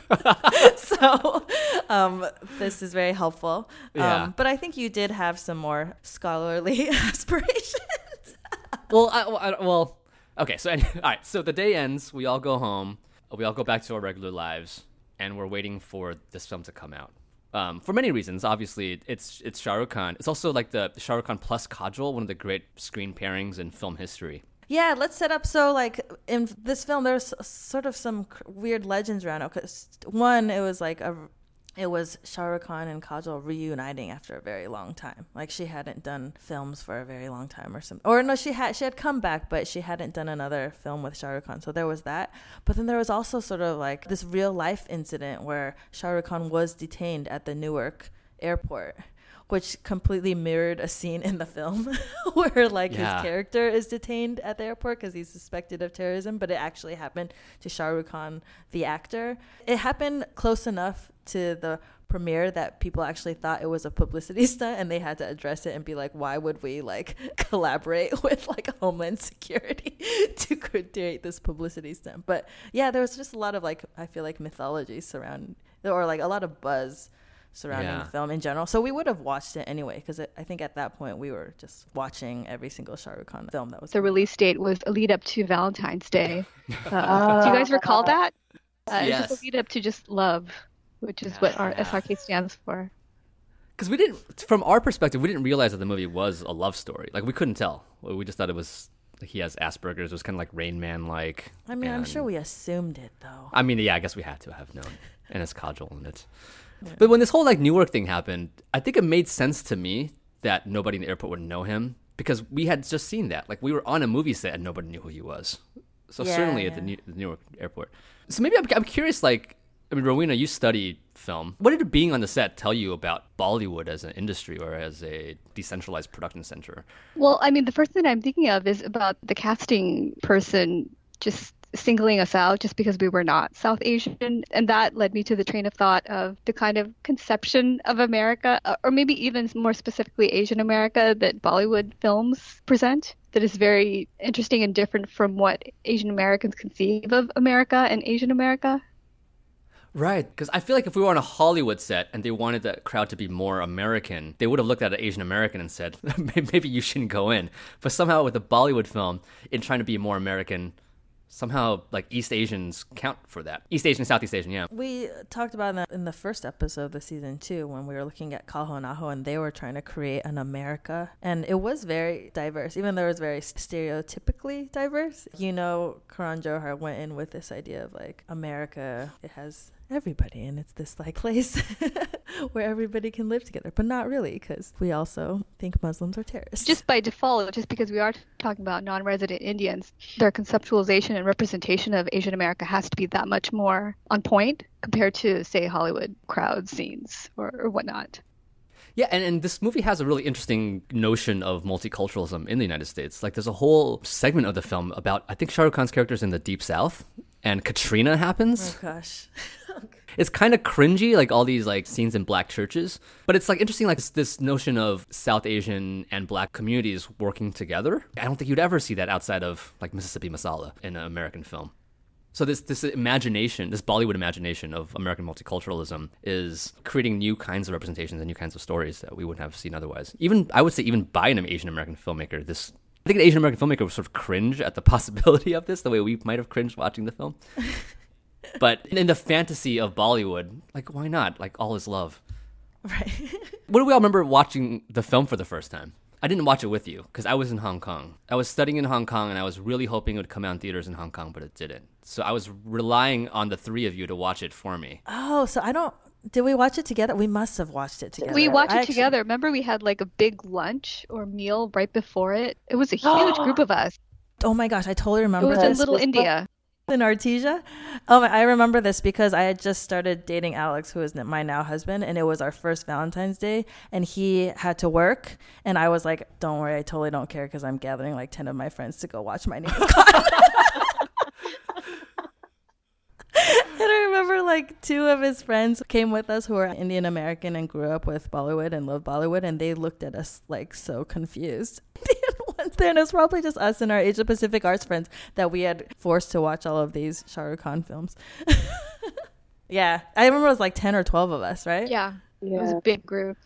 so um, this is very helpful. Yeah. Um, but I think you did have some more scholarly aspirations. well, I, well, I- well, okay. So, any- all right. So the day ends. We all go home. We all go back to our regular lives, and we're waiting for this film to come out. Um, for many reasons, obviously, it's it's Shah Rukh Khan. It's also like the Shah Rukh Khan plus Kajol, one of the great screen pairings in film history. Yeah, let's set up. So, like in this film, there's sort of some weird legends around it. Cause one, it was like a, it was Shah Rukh Khan and Kajol reuniting after a very long time. Like she hadn't done films for a very long time, or some, or no, she had she had come back, but she hadn't done another film with Shah Rukh Khan. So there was that. But then there was also sort of like this real life incident where Shah Rukh Khan was detained at the Newark airport. Which completely mirrored a scene in the film where, like, Yeah. his character is detained at the airport because he's suspected of terrorism, but it actually happened to Shah Rukh Khan, the actor. It happened close enough to the premiere that people actually thought it was a publicity stunt and they had to address it and be like, why would we like collaborate with like Homeland Security to create this publicity stunt? But yeah, there was just a lot of like, I feel like mythology surround or like a lot of buzz surrounding Yeah. the film in general. So we would have watched it anyway because I think at that point we were just watching every single Shah Rukh Khan film that was The release date was a lead up to Valentine's Day. Uh, do you guys recall that? Uh, It was Yes. just a lead up to just love, which is what our SRK stands for. Because we didn't, from our perspective, we didn't realize that the movie was a love story. Like we couldn't tell. We just thought it was. He has Asperger's. It was kind of like Rain Man like. I mean, I'm sure we assumed it though. I mean, yeah, I guess we had to have known, and it's Kajol in it. But when this whole like Newark thing happened, I think it made sense to me that nobody in the airport would know him because we had just seen that. Like we were on a movie set and nobody knew who he was. So Yeah, certainly at the, New- the Newark airport. So maybe I'm, I'm curious. Like, I mean, Rowena, you study film. What did being on the set tell you about Bollywood as an industry or as a decentralized production center? Well, I mean, the first thing I'm thinking of is about the casting person just singling us out just because we were not South Asian. And that led me to the train of thought of the kind of conception of America, uh, or maybe even more specifically Asian America, that Bollywood films present. That is very interesting and different from what Asian Americans conceive of America and Asian America. Right, because I feel like if we were on a Hollywood set and they wanted the crowd to be more American, they would have looked at an Asian American and said, maybe you shouldn't go in. But somehow with a Bollywood film, in trying to be more American, somehow like East Asians count for that. East Asian, Southeast Asian, yeah. We talked about that in the first episode of the season two when we were looking at Kaho and and they were trying to create an America. And it was very diverse, even though it was very stereotypically diverse. You know, Karan Johar went in with this idea of like America, it has everybody and it's this like place where everybody can live together, but not really because we also think Muslims are terrorists. Just by default, just because we are talking about non resident Indians, their conceptualization and representation of Asian America has to be that much more on point compared to, say, Hollywood crowd scenes or, or whatnot. Yeah, and, and this movie has a really interesting notion of multiculturalism in the United States. Like, there's a whole segment of the film about, I think Shah Rukh Khan's character's in the Deep South, and Katrina happens. Oh, oh gosh. it's kind of cringy, like all these like scenes in black churches. But it's like interesting, like this, this notion of South Asian and black communities working together. I don't think you'd ever see that outside of like Mississippi Masala in an American film. So this this imagination, this Bollywood imagination of American multiculturalism, is creating new kinds of representations and new kinds of stories that we wouldn't have seen otherwise. Even I would say, even by an Asian American filmmaker, this I think an Asian American filmmaker would sort of cringe at the possibility of this, the way we might have cringed watching the film. but in the fantasy of Bollywood, like why not? Like all is love. Right. What do we all remember watching the film for the first time? I didn't watch it with you because I was in Hong Kong. I was studying in Hong Kong and I was really hoping it would come out in theaters in Hong Kong, but it didn't. So I was relying on the three of you to watch it for me. Oh, so I don't. Did we watch it together? We must have watched it together. We watched it actually- together. Remember, we had like a big lunch or meal right before it? It was a huge group of us. Oh my gosh, I totally remember. It was in this. Little India. in Artesia. Oh, my, I remember this because I had just started dating Alex, who is my now husband, and it was our first Valentine's Day, and he had to work, and I was like, "Don't worry, I totally don't care because I'm gathering like ten of my friends to go watch My Name Is Khan." Like two of his friends came with us who are Indian American and grew up with Bollywood and love Bollywood, and they looked at us like so confused. Once then it's probably just us and our Asia Pacific arts friends that we had forced to watch all of these Shah Rukh Khan films. yeah, I remember it was like ten or twelve of us, right? Yeah, it was a big group.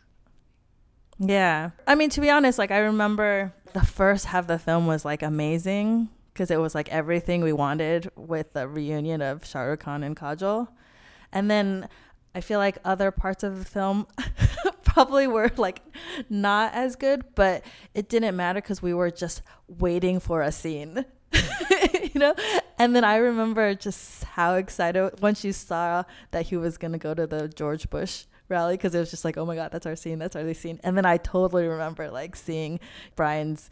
Yeah. I mean, to be honest, like I remember the first half of the film was like amazing because it was like everything we wanted with the reunion of Shah Rukh Khan and Kajol. And then I feel like other parts of the film probably were like not as good, but it didn't matter because we were just waiting for a scene. you know? And then I remember just how excited once you saw that he was going to go to the George Bush rally because it was just like, oh my God, that's our scene. That's our scene. And then I totally remember like seeing Brian's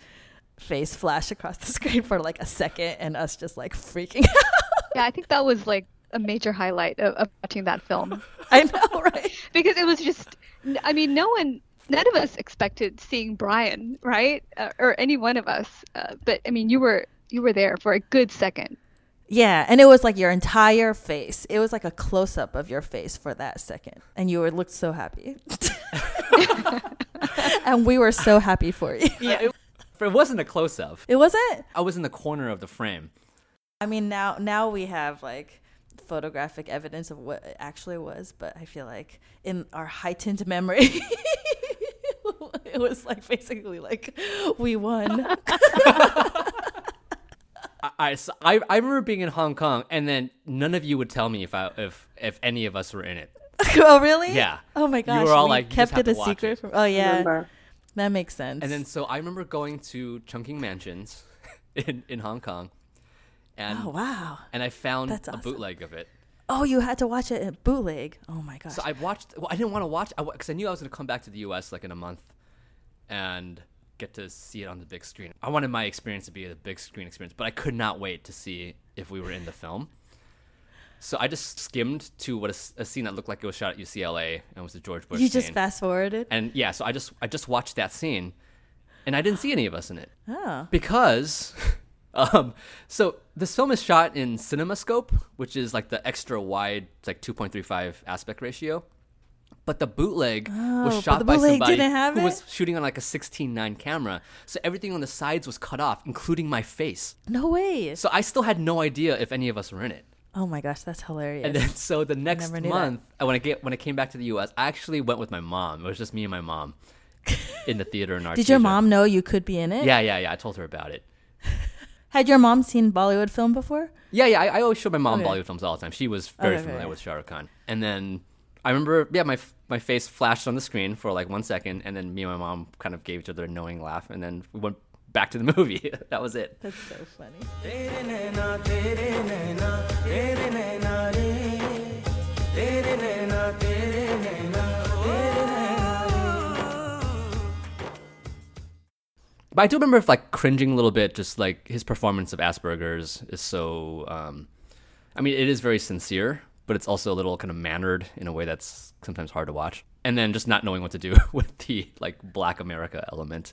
face flash across the screen for like a second and us just like freaking out. Yeah, I think that was like a major highlight of, of watching that film I know, right? because it was just. I mean, no one, none of us expected seeing Brian, right, uh, or any one of us. Uh, but I mean, you were you were there for a good second. Yeah, and it was like your entire face. It was like a close up of your face for that second, and you were looked so happy. and we were so happy for you. Yeah, it, it wasn't a close up. It wasn't. I was in the corner of the frame. I mean, now now we have like photographic evidence of what it actually was, but I feel like in our heightened memory, it was like basically like we won. I, I, so I, I remember being in Hong Kong, and then none of you would tell me if I if if any of us were in it. oh, really? Yeah. Oh my gosh. You were all we like, you kept just have it a secret it. from. Oh yeah, Remember. That makes sense. And then so I remember going to Chungking Mansions in in Hong Kong, and oh wow. and I found That's a bootleg of it. Oh, you had to watch it in bootleg. Oh my gosh. So I watched. Well, I didn't want to watch because I knew I was going to come back to the U.S. like in a month, and get to see it on the big screen. I wanted my experience to be a big screen experience, but I could not wait to see if we were in the film. So I just skimmed to what a scene that looked like it was shot at UCLA and was the George Bush. you just scene. fast forwarded. and yeah, so I just I just watched that scene, and I didn't see any of us in it Oh. because um so this film is shot in cinemascope which is like the extra wide it's like 2.35 aspect ratio but the bootleg Oh, was shot by somebody who it? was shooting on like a 16:9 camera so everything on the sides was cut off including my face No way. so i still had no idea if any of us were in it Oh my gosh, that's hilarious. and then so the next knew that. month uh, when i get when i came back to the us i actually went with my mom it was just me and my mom in the theater in our. Did your mom know you could be in it? yeah yeah yeah i told her about it Had your mom seen Bollywood film before? Yeah, yeah. I, I always show my mom Okay. Bollywood films all the time. She was very Okay, familiar okay. with Shah Rukh Khan. And then I remember, yeah, my my face flashed on the screen for like one second, and then me and my mom kind of gave each other a knowing laugh, and then we went back to the movie. that was it. That's so funny. But I do remember if like cringing a little bit, just like his performance of Asperger's is so. Um, I mean, it is very sincere, but it's also a little kind of mannered in a way that's sometimes hard to watch. And then just not knowing what to do with the like Black America element.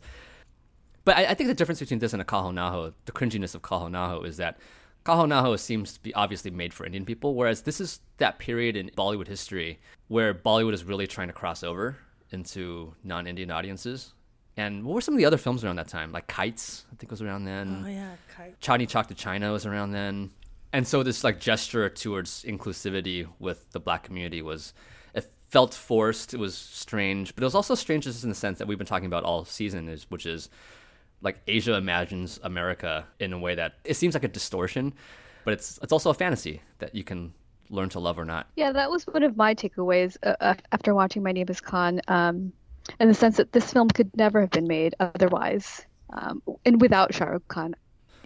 But I, I think the difference between this and a Kal Ho Naa Ho, the cringiness of Kal Ho Naa Ho, is that Kal Ho Naa Ho seems to be obviously made for Indian people, whereas this is that period in Bollywood history where Bollywood is really trying to cross over into non-Indian audiences. And what were some of the other films around that time? Like Kites, I think was around then. Oh yeah, kite. Chandni Chowk to China was around then. And so this like gesture towards inclusivity with the black community was it felt forced, it was strange, but it was also strange just in the sense that we've been talking about all season is which is like Asia imagines America in a way that it seems like a distortion, but it's it's also a fantasy that you can learn to love or not. Yeah, that was one of my takeaways uh, uh, after watching My Name Is Khan, um, in the sense that this film could never have been made otherwise, um, and without Shah Rukh Khan.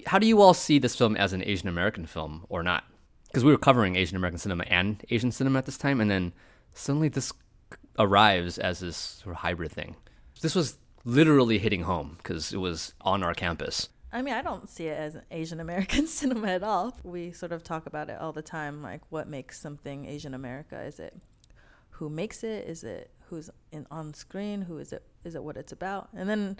How do you all see this film as an Asian American film or not? Because we were covering Asian American cinema and Asian cinema at this time, and then suddenly this arrives as this sort of hybrid thing. This was literally hitting home because it was on our campus. I mean, I don't see it as Asian American cinema at all. We sort of talk about it all the time, like what makes something Asian America? Is it who makes it? Is it who's in on screen? Who is it? Is it what it's about? And then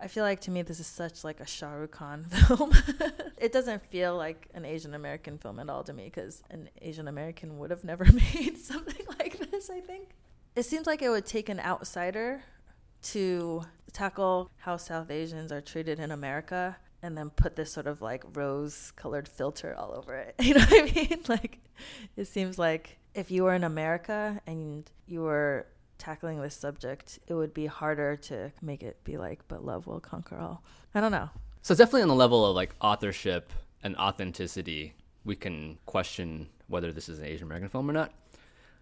I feel like to me this is such like a Shah Rukh Khan film. it doesn't feel like an Asian American film at all to me because an Asian American would have never made something like this. I think it seems like it would take an outsider to tackle how South Asians are treated in America and then put this sort of like rose colored filter all over it. You know what I mean? Like it seems like if you were in America and you were tackling this subject, it would be harder to make it be like, but love will conquer all. I don't know. So definitely on the level of like authorship and authenticity, we can question whether this is an Asian American film or not.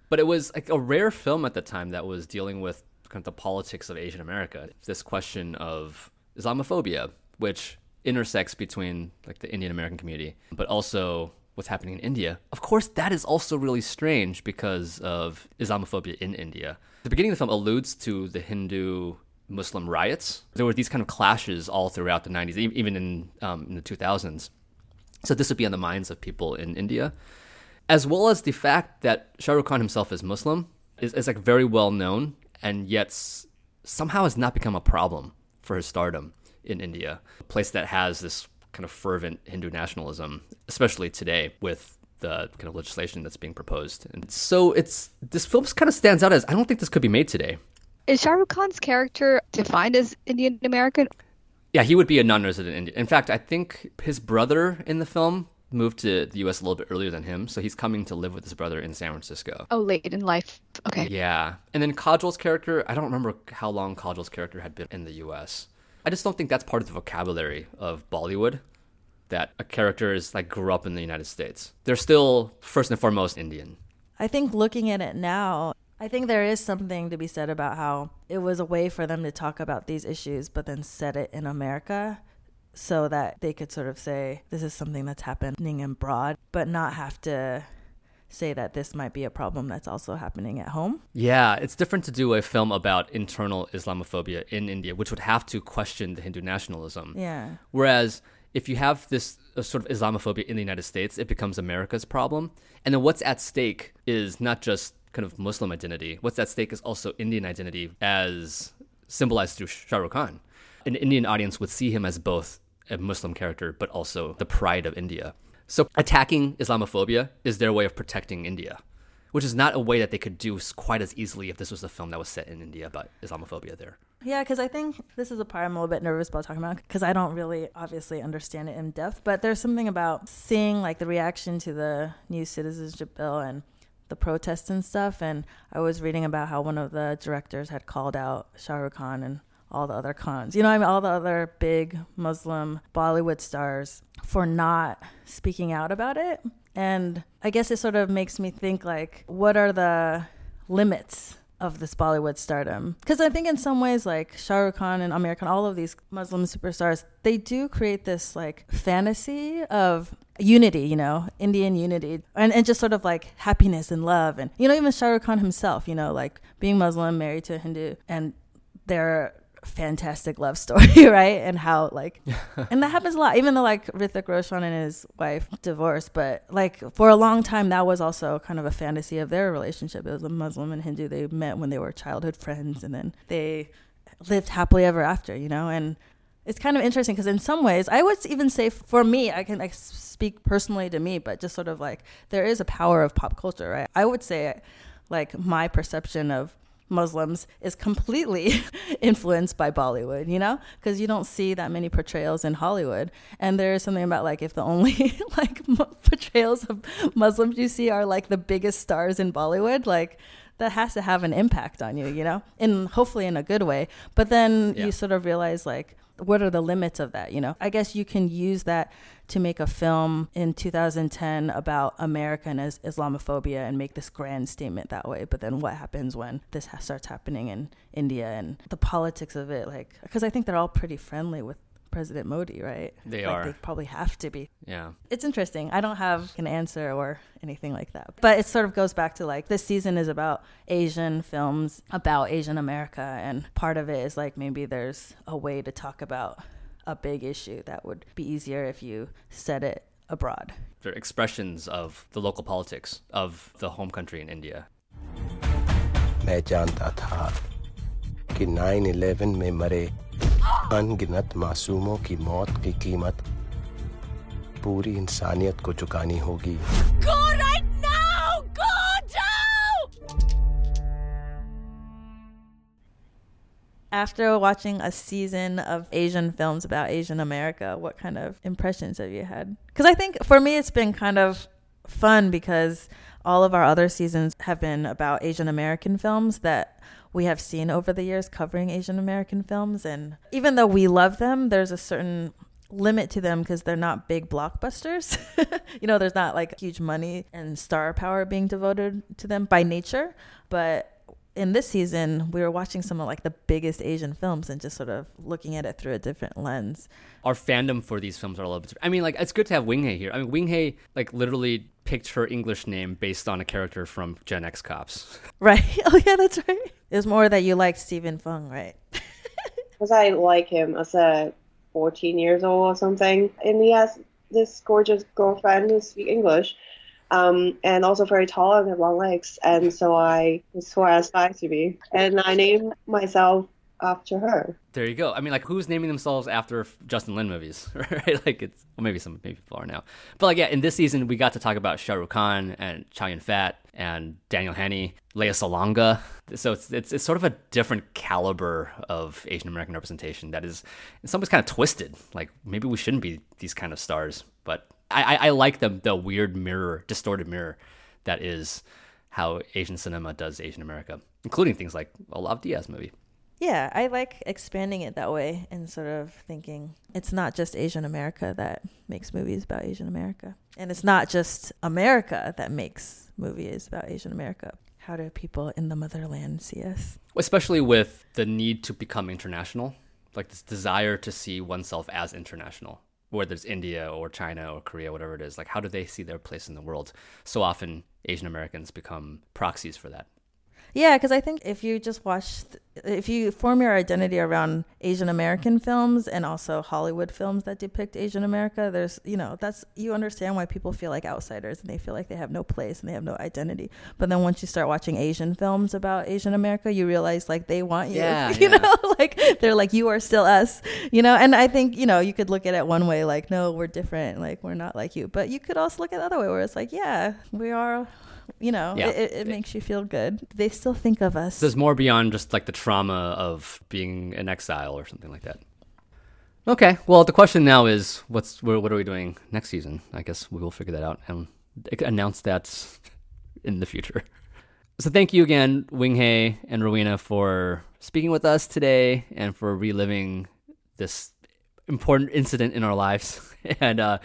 But it was like a rare film at the time that was dealing with kind of the politics of Asian America. This question of Islamophobia, which intersects between like the Indian American community, but also what's happening in India. Of course, that is also really strange because of Islamophobia in India. The beginning of the film alludes to the Hindu Muslim riots. There were these kind of clashes all throughout the 90s, even in, um, in the 2000s. So this would be on the minds of people in India, as well as the fact that Shah Rukh Khan himself is Muslim is, is like very well known, and yet somehow has not become a problem for his stardom in India, a place that has this kind of fervent Hindu nationalism, especially today with the kind of legislation that's being proposed. And so it's this film kind of stands out as I don't think this could be made today. Is Shah Rukh Khan's character defined as Indian American? Yeah, he would be a non-resident Indian. In fact, I think his brother in the film moved to the U.S. a little bit earlier than him, so he's coming to live with his brother in San Francisco. Oh, late in life. Okay. Yeah, and then Kajol's character, I don't remember how long Kajol's character had been in the U.S. I just don't think that's part of the vocabulary of Bollywood. That a character is like grew up in the United States. They're still first and foremost Indian. I think looking at it now, I think there is something to be said about how it was a way for them to talk about these issues, but then set it in America so that they could sort of say, this is something that's happening abroad, but not have to say that this might be a problem that's also happening at home. Yeah, it's different to do a film about internal Islamophobia in India, which would have to question the Hindu nationalism. Yeah. Whereas if you have this uh, sort of Islamophobia in the United States, it becomes America's problem. And then what's at stake is not just kind of Muslim identity. What's at stake is also Indian identity as symbolized through Shah Rukh Khan. An Indian audience would see him as both a Muslim character, but also the pride of India. So attacking Islamophobia is their way of protecting India, which is not a way that they could do quite as easily if this was a film that was set in India about Islamophobia there. Yeah, because I think this is a part I'm a little bit nervous about talking about because I don't really obviously understand it in depth. But there's something about seeing like the reaction to the new citizenship bill and the protests and stuff. And I was reading about how one of the directors had called out Shah Rukh Khan and all the other Khans. you know, I mean, all the other big Muslim Bollywood stars for not speaking out about it. And I guess it sort of makes me think like, what are the limits of this Bollywood stardom? Because I think in some ways, like Shah Rukh Khan and Aamir Khan, all of these Muslim superstars, they do create this like fantasy of unity, you know, Indian unity, and, and just sort of like happiness and love. And, you know, even Shah Rukh Khan himself, you know, like being Muslim, married to a Hindu, and they're fantastic love story, right? And how like, and that happens a lot. Even though like Hrithik Roshan and his wife divorced, but like for a long time that was also kind of a fantasy of their relationship. It was a Muslim and Hindu. They met when they were childhood friends, and then they lived happily ever after. You know, and it's kind of interesting because in some ways, I would even say for me, I can like speak personally to me, but just sort of like there is a power of pop culture, right? I would say like my perception of Muslims is completely influenced by Bollywood, you know, because you don't see that many portrayals in Hollywood. And there is something about like if the only like portrayals of Muslims you see are like the biggest stars in Bollywood, like that has to have an impact on you, you know, and hopefully in a good way. But then yeah. you sort of realize like what are the limits of that, you know? I guess you can use that to make a film in 2010 about America and Islamophobia and make this grand statement that way. But then what happens when this starts happening in India and the politics of it? Like, because I think they're all pretty friendly with President Modi, right? They like are. They probably have to be. Yeah. It's interesting. I don't have an answer or anything like that. But it sort of goes back to like this season is about Asian films about Asian America. And part of it is like maybe there's a way to talk about a big issue that would be easier if you said it abroad. They're expressions of the local politics of the home country in India. मैं जानता था कि 9/11 में मरे अनगिनत मासूमों की मौत की कीमत पूरी इंसानियत को चुकानी होगी Go right now! Go now! After watching a season of Asian films about Asian America, what kind of impressions have you had? Because I think for me, it's been kind of fun because all of our other seasons have been about Asian American films that we have seen over the years covering Asian American films. And even though we love them, there's a certain limit to them because they're not big blockbusters. you know, there's not like huge money and star power being devoted to them by nature. But in this season, we were watching some of like the biggest Asian films and just sort of looking at it through a different lens. Our fandom for these films are a little bit. I mean, like it's good to have Wing Hei here. I mean, Wing Hei like literally picked her English name based on a character from Gen X Cops. Right? Oh, yeah, that's right. It was more that you like Stephen Fung, right? Because I like him as a 14 years old or something. And he has this gorgeous girlfriend who speaks English. Um, and also very tall and have long legs. And so I was who I aspired to be. And I named myself after her. There you go. I mean, like, who's naming themselves after Justin Lin movies, right? Like, it's well, maybe some maybe people are now, but like, yeah, in this season we got to talk about Shah Rukh Khan and Chow Yun Fat and Daniel Henney, Lea Salonga. So it's, it's it's sort of a different caliber of Asian American representation that is in some ways kind of twisted. Like maybe we shouldn't be these kind of stars, but I, I, I like the the weird mirror, distorted mirror that is how Asian cinema does Asian America, including things like a Lav Diaz movie. Yeah, I like expanding it that way and sort of thinking it's not just Asian America that makes movies about Asian America. And it's not just America that makes movies about Asian America. How do people in the motherland see us? especially with the need to become international, like this desire to see oneself as international, whether it's India or China or Korea, whatever it is. Like, how do they see their place in the world? So often, Asian Americans become proxies for that. Yeah, because I think if you just watch, if you form your identity around Asian American films and also Hollywood films that depict Asian America, there's, you know, that's, you understand why people feel like outsiders and they feel like they have no place and they have no identity. But then once you start watching Asian films about Asian America, you realize like they want you. Yeah, you yeah. know, like they're like, you are still us, you know? And I think, you know, you could look at it one way, like, no, we're different, like, we're not like you. But you could also look at the other way where it's like, yeah, we are. You know, Yeah. it, it, it makes you feel good. They still think of us. There's more beyond just like the trauma of being in exile or something like that. Okay, well, the question now is, what's what what are we doing next season? I guess we will figure that out and announce that in the future. So thank you again, Wing Hei and Rowena, for speaking with us today and for reliving this important incident in our lives, and uh,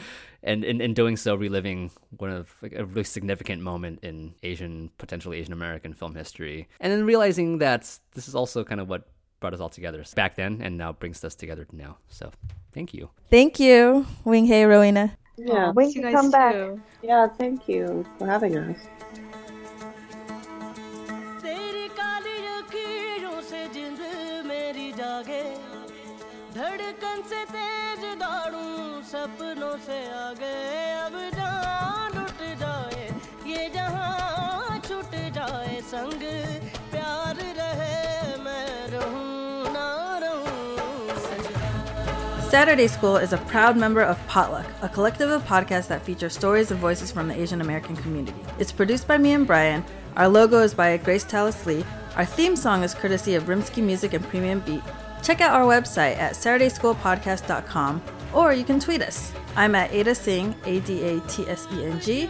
and in, in doing so reliving one of like, a really significant moment in asian potentially asian american film history. And then realizing that this is also kind of what brought us all together back then and now brings us together now. So thank you. Thank you Wing Hei rowena. Yeah oh, wing come back. too. yeah thank you for having us. धड़कन से तेरे सपनों से आगे अब जान उठ जाए ये जहां छूट जाए संग प्यार रहे मैं रहूं ना रहूं सजना Saturday School is a proud member of Potluck, a collective of podcasts that feature stories and voices from the Asian American community. It's produced by me and Brian. Our logo is by Grace Tallis Lee. Our theme song is courtesy of Rimsky Music and Premium Beat. Check out our website at SaturdaySchoolPodcast.com or you can tweet us. I'm at Ada Tseng, A D A T S E N G.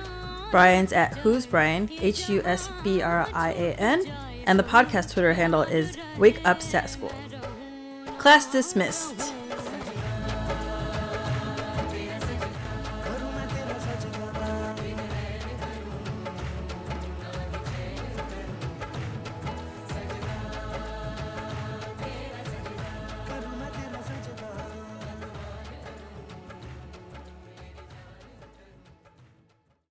Brian's at Who's Brian, H U S B R I A N. And the podcast Twitter handle is Wake Up Sat School. Class dismissed.